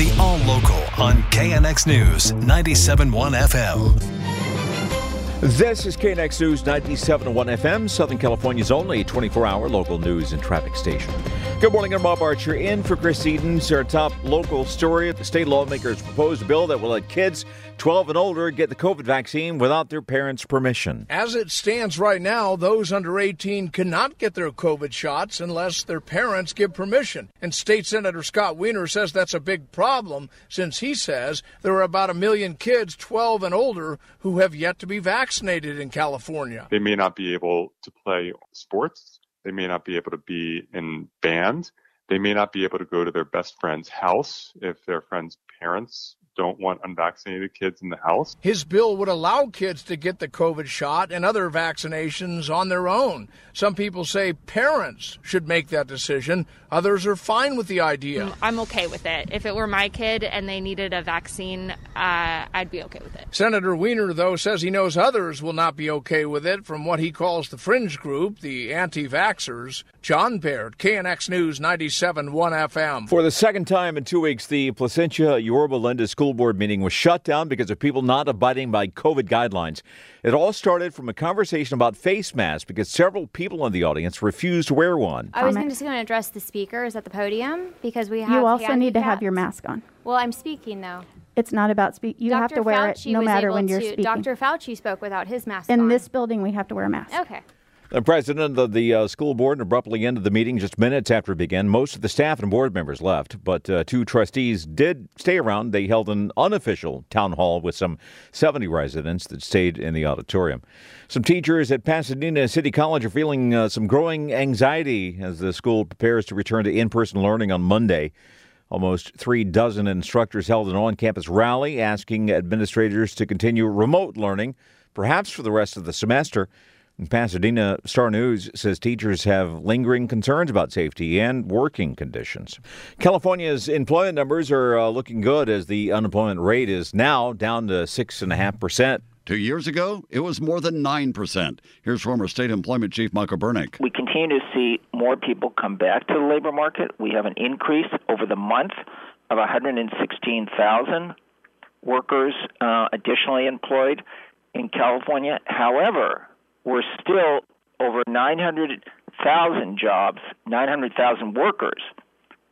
The All Local on KNX News 97.1 FM. This is KNX News 97.1 FM, Southern California's only 24-hour local news and traffic station. Good morning, I'm Bob Archer in for Chris Edens. Our top local story, the state lawmakers proposed a bill that will let kids 12 and older get the COVID vaccine without their parents' permission. As it stands right now, those under 18 cannot get their COVID shots unless their parents give permission. And State Senator Scott Wiener says that's a big problem since he says there are about a million kids 12 and older who have yet to be vaccinated in California. They may not be able to play sports. They may not be able to be in band. They may not be able to go to their best friend's house if their friend's parents don't want unvaccinated kids in the house. His bill would allow kids to get the COVID shot and other vaccinations on their own. Some people say parents should make that decision. Others are fine with the idea. I'm okay with it. If it were my kid and they needed a vaccine, uh, I'd be okay with it. Senator Wiener, though, says he knows others will not be okay with it from what he calls the fringe group, the anti vaxxers. John Baird, KNX News 97.1 FM. For the second time in two weeks, the Placentia Yorba Linda School Board meeting was shut down because of people not abiding by COVID guidelines. It all started from a conversation about face masks because several people in the audience refused to wear one. I was just going to address the speakers at the podium because we have. You also need to have your mask on. Well, I'm speaking though. It's not about speak. You Dr. have to wear Fauci it no matter able when you're to, speaking. Dr. Fauci spoke without his mask In on. this building, we have to wear a mask. Okay. The president of the uh, school board abruptly ended the meeting just minutes after it began. Most of the staff and board members left, but uh, two trustees did stay around. They held an unofficial town hall with some 70 residents that stayed in the auditorium. Some teachers at Pasadena City College are feeling uh, some growing anxiety as the school prepares to return to in person learning on Monday. Almost three dozen instructors held an on campus rally asking administrators to continue remote learning, perhaps for the rest of the semester. In Pasadena, Star News says teachers have lingering concerns about safety and working conditions. California's employment numbers are uh, looking good as the unemployment rate is now down to 6.5%. Two years ago, it was more than 9%. Here's former state employment chief Michael Bernick. We continue to see more people come back to the labor market. We have an increase over the month of 116,000 workers uh, additionally employed in California. However, we're still over 900,000 jobs, 900,000 workers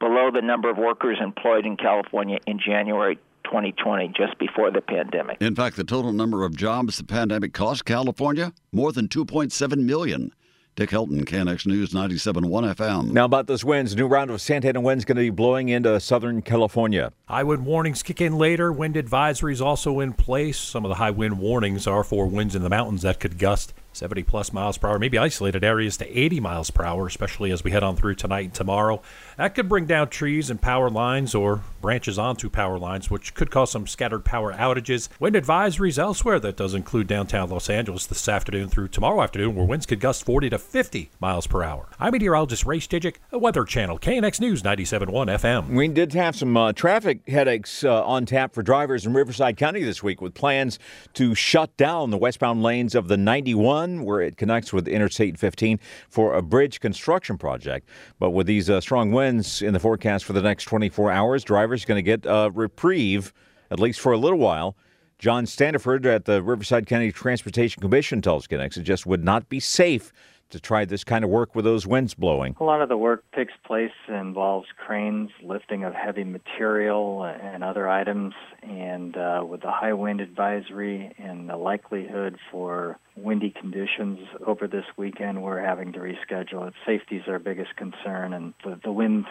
below the number of workers employed in California in January 2020, just before the pandemic. In fact, the total number of jobs the pandemic cost California, more than 2.7 million. Dick Helton, KNX News 97.1 FM. Now, about those winds, new round of Santa Ana winds going to be blowing into Southern California. High wind warnings kick in later. Wind advisories also in place. Some of the high wind warnings are for winds in the mountains that could gust 70 plus miles per hour, maybe isolated areas to 80 miles per hour, especially as we head on through tonight and tomorrow. That could bring down trees and power lines or branches onto power lines, which could cause some scattered power outages. Wind advisories elsewhere that does include downtown Los Angeles this afternoon through tomorrow afternoon, where winds could gust 40 to 50 miles per hour. I'm meteorologist Ray Stijic, Weather Channel, KNX News 97.1 FM. We did have some uh, traffic headaches uh, on tap for drivers in Riverside County this week with plans to shut down the westbound lanes of the 91 where it connects with Interstate 15 for a bridge construction project. But with these uh, strong winds in the forecast for the next 24 hours, drivers are going to get a reprieve, at least for a little while. John Standiford at the Riverside County Transportation Commission tells KNX it just would not be safe to try this kind of work with those winds blowing. A lot of the work takes place involves cranes, lifting of heavy material and other items, and uh, with the high wind advisory and the likelihood for windy conditions over this weekend, we're having to reschedule it. Safety is our biggest concern, and the, the wind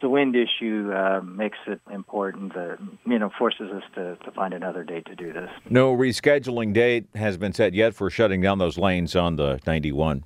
the wind issue uh, makes it important that you know forces us to, to find another date to do this. No rescheduling date has been set yet for shutting down those lanes on the 91.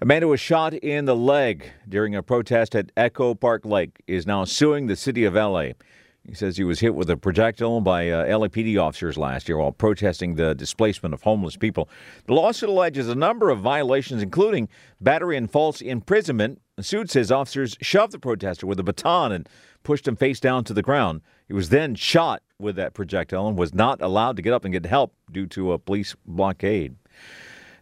A man who was shot in the leg during a protest at Echo Park Lake is now suing the city of LA. He says he was hit with a projectile by uh, LAPD officers last year while protesting the displacement of homeless people. The lawsuit alleges a number of violations, including battery and false imprisonment. The suit says officers shoved the protester with a baton and pushed him face down to the ground. He was then shot with that projectile and was not allowed to get up and get help due to a police blockade.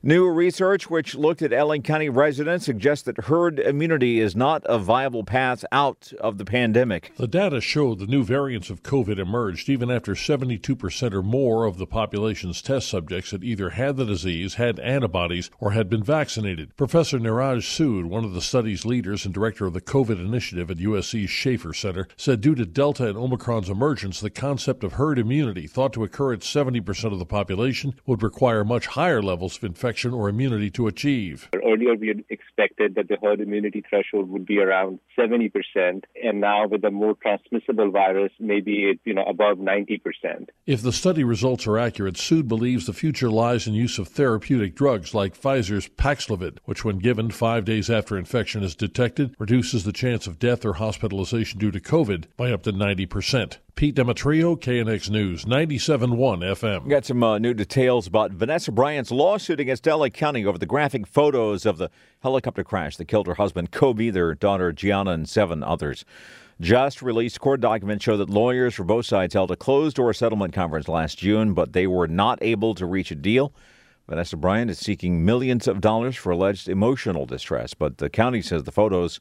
New research, which looked at LA County residents, suggests that herd immunity is not a viable path out of the pandemic. The data show the new variants of COVID emerged even after 72% or more of the population's test subjects had either had the disease, had antibodies, or had been vaccinated. Professor Niraj Sood, one of the study's leaders and director of the COVID initiative at USC's Schaeffer Center, said due to Delta and Omicron's emergence, the concept of herd immunity, thought to occur at 70% of the population, would require much higher levels of infection or immunity to achieve. Earlier, we had expected that the herd immunity threshold would be around 70%, and now with a more transmissible virus, maybe it, you know above 90%. If the study results are accurate, Sood believes the future lies in use of therapeutic drugs like Pfizer's Paxlovid, which, when given five days after infection is detected, reduces the chance of death or hospitalization due to COVID by up to 90%. Pete Demetriou, KNX News, 97.1 FM. Got some uh, new details about Vanessa Bryant's lawsuit against LA County over the graphic photos of the helicopter crash that killed her husband, Kobe, their daughter, Gianna, and seven others. Just released court documents show that lawyers for both sides held a closed door settlement conference last June, but they were not able to reach a deal. Vanessa Bryant is seeking millions of dollars for alleged emotional distress, but the county says the photos